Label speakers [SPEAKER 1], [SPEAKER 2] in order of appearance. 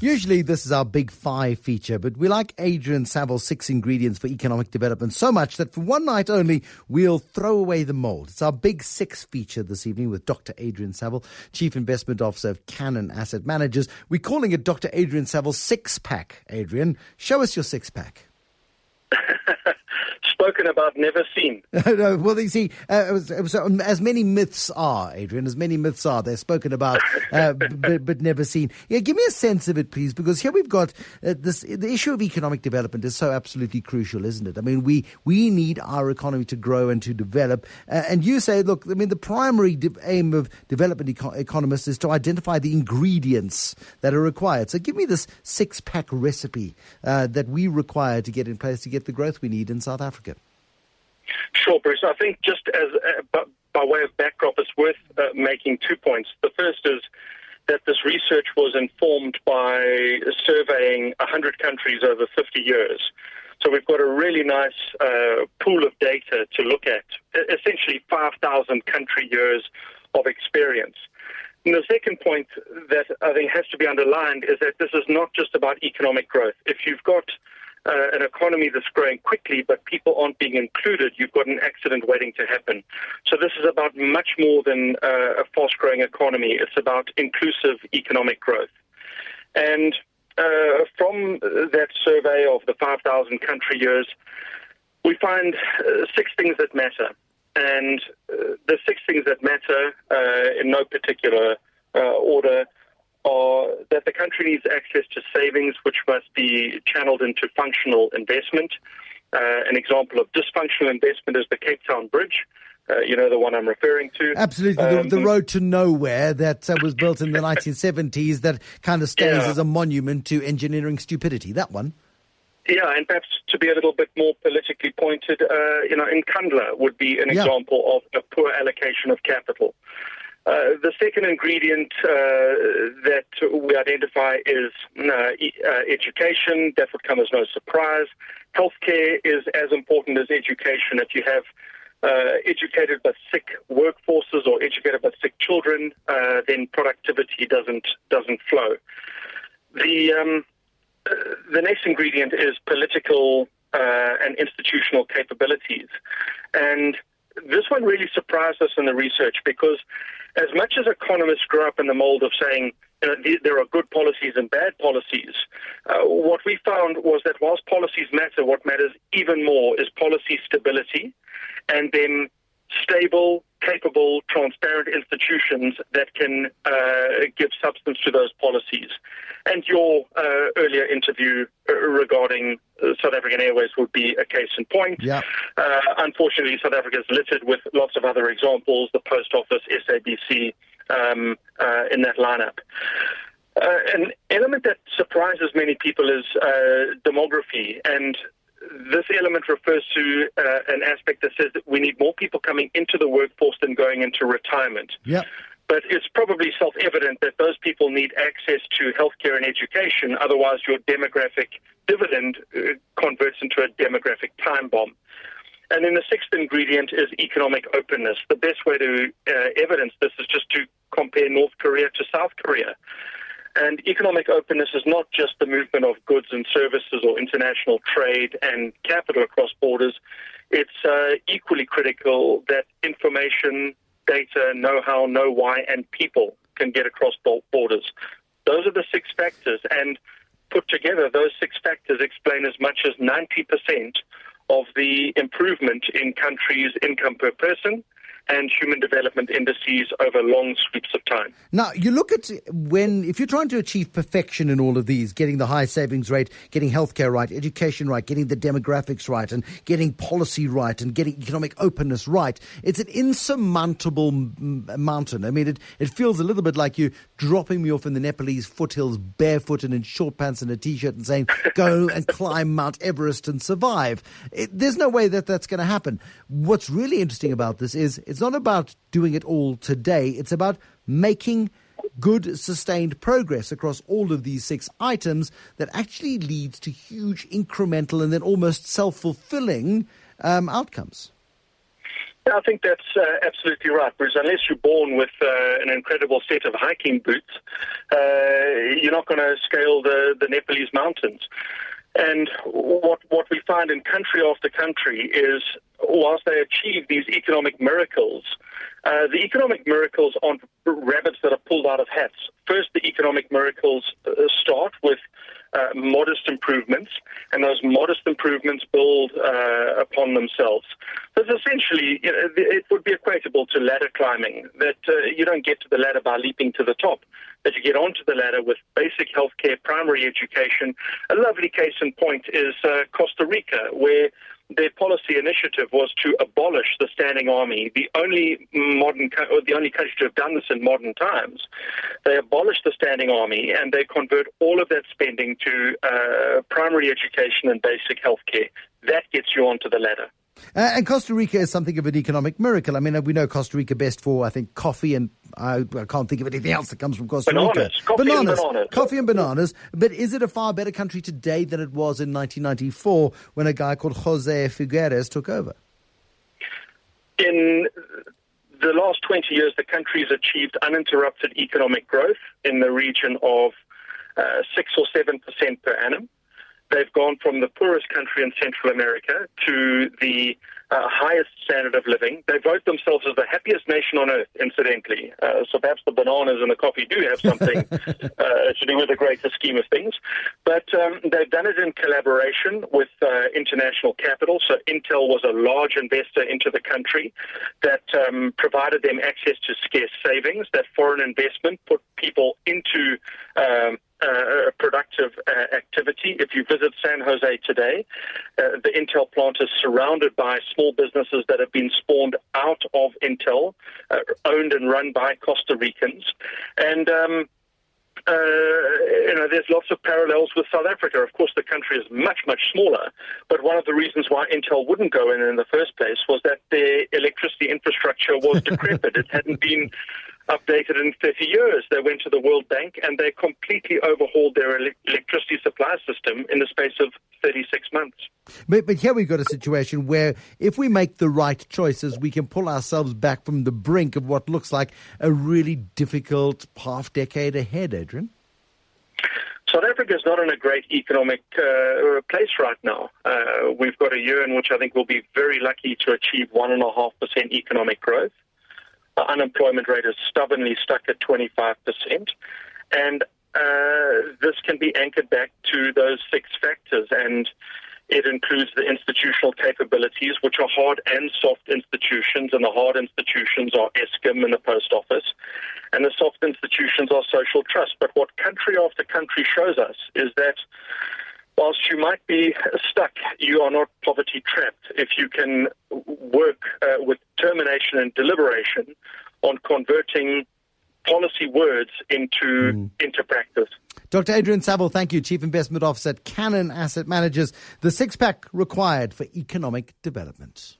[SPEAKER 1] Usually, this is our big five feature, but we like Adrian Saville's six ingredients for economic development so much that for one night only, we'll throw away the mold. It's our big six feature this evening with Dr. Adrian Saville, Chief Investment Officer of Cannon Asset Managers. We're calling it Dr. Adrian Saville's Six Pack. Adrian, show us your six pack.
[SPEAKER 2] Spoken about, never seen.
[SPEAKER 1] no, well, you see, uh, it was, it was, um, as many myths are, Adrian, as many myths are, they're spoken about, uh, but, but, never seen. Yeah, give me a sense of it, please, because here we've got uh, this. The issue of economic development is so absolutely crucial, isn't it? I mean, we we need our economy to grow and to develop. Uh, and you say, look, I mean, the primary de- aim of development eco- economists is to identify the ingredients that are required. So, give me this six pack recipe uh, that we require to get in place to get the growth we need in South Africa.
[SPEAKER 2] Sure, Bruce. I think just as uh, by way of backdrop, it's worth uh, making two points. The first is that this research was informed by surveying 100 countries over 50 years. So we've got a really nice uh, pool of data to look at, essentially 5,000 country years of experience. And the second point that I think has to be underlined is that this is not just about economic growth. If you've got uh, an economy that's growing quickly, but people aren't being included, you've got an accident waiting to happen. So this is about much more than uh, a fast-growing economy. It's about inclusive economic growth. And uh, from that survey of the 5,000 country years, we find uh, six things that matter. And uh, the six things that matter, in no particular order, are that the country needs access to savings, which must be channeled into functional investment. Uh, an example of dysfunctional investment is the Cape Town Bridge. Uh, you know the one I'm referring to.
[SPEAKER 1] Absolutely, um, the, the, road to nowhere that uh, was built in the 1970s that kind of stays yeah. as a monument to engineering stupidity. That one.
[SPEAKER 2] Yeah, and perhaps to be a little bit more politically pointed, uh, you know, Nkandla would be an yeah. example of a poor allocation of capital. Uh, the second ingredient uh, that we identify is uh, e- uh, education. That would come as no surprise. Healthcare is as important as education. If you have uh, educated but sick workforces or educated but sick children, then productivity doesn't doesn't flow. The um, the next ingredient is political and institutional capabilities, and this one really surprised us in the research because as much as economists grew up in the mold of saying you know, there are good policies and bad policies, uh, what we found was that whilst policies matter, what matters even more is policy stability and then stable, capable, transparent institutions that can uh, give substance to those policies. And your uh, earlier interview uh, regarding uh, South African Airways would be a case in point.
[SPEAKER 1] Yeah.
[SPEAKER 2] Uh, unfortunately, South Africa is littered with lots of other examples, the Post Office, SABC, um, uh, in that lineup. an element that surprises many people is demography. And this element refers to uh, an aspect that says that we need more people coming into the workforce than going into retirement.
[SPEAKER 1] Yeah.
[SPEAKER 2] But it's probably self evident that those people need access to healthcare and education, otherwise, your demographic dividend uh, converts into a demographic time bomb. And then the sixth ingredient is economic openness. The best way to uh, evidence this is just to compare North Korea to South Korea. And economic openness is not just the movement of goods and services or international trade and capital across borders. It's uh, equally critical that information, data, know how, know why, and people can get across borders. Those are the six factors. And put together, those six factors explain as much as 90% of the improvement in countries' income per person and human development indices over long sweeps of time.
[SPEAKER 1] Now, you look at when, if you're trying to achieve perfection in all of these, getting the high savings rate, getting healthcare right, education right, getting the demographics right, and getting policy right, and getting economic openness right, it's an insurmountable m- mountain. I mean, it, it feels a little bit like you dropping me off in the Nepalese foothills barefoot and in short pants and a t-shirt and saying, go and climb Mount Everest and survive. It, there's no way that that's going to happen. What's really interesting about this is it's not about doing it all today. It's about making good sustained progress across all of these six items that actually leads to huge incremental and then almost self-fulfilling um, outcomes.
[SPEAKER 2] I think that's uh, absolutely right, Bruce. Unless you're born with uh, an incredible set of hiking boots, uh, you're not going to scale the, the Nepalese mountains. And what what we find in country after country is, whilst they achieve these economic miracles, uh, the economic miracles aren't rabbits that are pulled out of hats. First, the economic miracles uh, start with uh, modest improvements, and those modest improvements build uh, upon themselves. So essentially, you know, it would be equatable to ladder climbing, that uh, you don't get to the ladder by leaping to the top, that you get onto the ladder with basic healthcare, primary education. A lovely case in point is uh, Costa Rica, where their policy initiative was to abolish the standing army, the only modern, or the only country to have done this in modern times. They abolished the standing army and they convert all of that spending to uh, primary education and basic health care. That gets you onto the ladder.
[SPEAKER 1] Uh, and Costa Rica is something of an economic miracle. I mean, we know Costa Rica best for, I think, coffee and I, I can't think of anything else that comes from Costa
[SPEAKER 2] bananas.
[SPEAKER 1] Rica.
[SPEAKER 2] Coffee bananas. And bananas.
[SPEAKER 1] Coffee and bananas. But is it a far better country today than it was in 1994 when a guy called Jose Figueres took over?
[SPEAKER 2] In the last 20 years, the country has achieved uninterrupted economic growth in the region of uh, 6 or 7% per annum. Gone from the poorest country in Central America to the uh, highest standard of living. They vote themselves as the happiest nation on earth, incidentally. Uh, so perhaps the bananas and the coffee do have something uh, to do with the greater scheme of things. But um, they've done it in collaboration with uh, international capital. So Intel was a large investor into the country that um, provided them access to scarce savings. That foreign investment put people into um, uh, productive uh, activity. If you visit San Jose today, uh, the Intel plant is surrounded by small businesses that have been spawned out of Intel, uh, owned and run by Costa Ricans. And um, uh, you know, there's lots of parallels with South Africa. Of course, the country is much, much smaller, but one of the reasons why Intel wouldn't go in in the first place was that their electricity infrastructure was decrepit. it hadn't been updated in 30 years. They went to the World Bank and they completely overhauled their electricity supply system in the space of 36 months.
[SPEAKER 1] But, but here we've got a situation where if we make the right choices, we can pull ourselves back from the brink of what looks like a really difficult half decade ahead, Adrian.
[SPEAKER 2] South Africa is not in a great economic uh, place right now. Uh, we've got a year in which I think we'll be very lucky to achieve 1.5% economic growh. The unemployment rate is stubbornly stuck at 25%. And uh, this can be anchored back to those six factors. And it includes the institutional capabilities, which are hard and soft institutions, and the hard institutions are Eskom and the post office, and the soft institutions are social trust. But what country after country shows us is that whilst you might be stuck, you are not poverty trapped if you can work uh, with determination and deliberation on converting policy words into mm. into practice.
[SPEAKER 1] Dr. Adrian Saville, thank you, Chief Investment Officer at Cannon Asset Managers. The six pack required for economic development.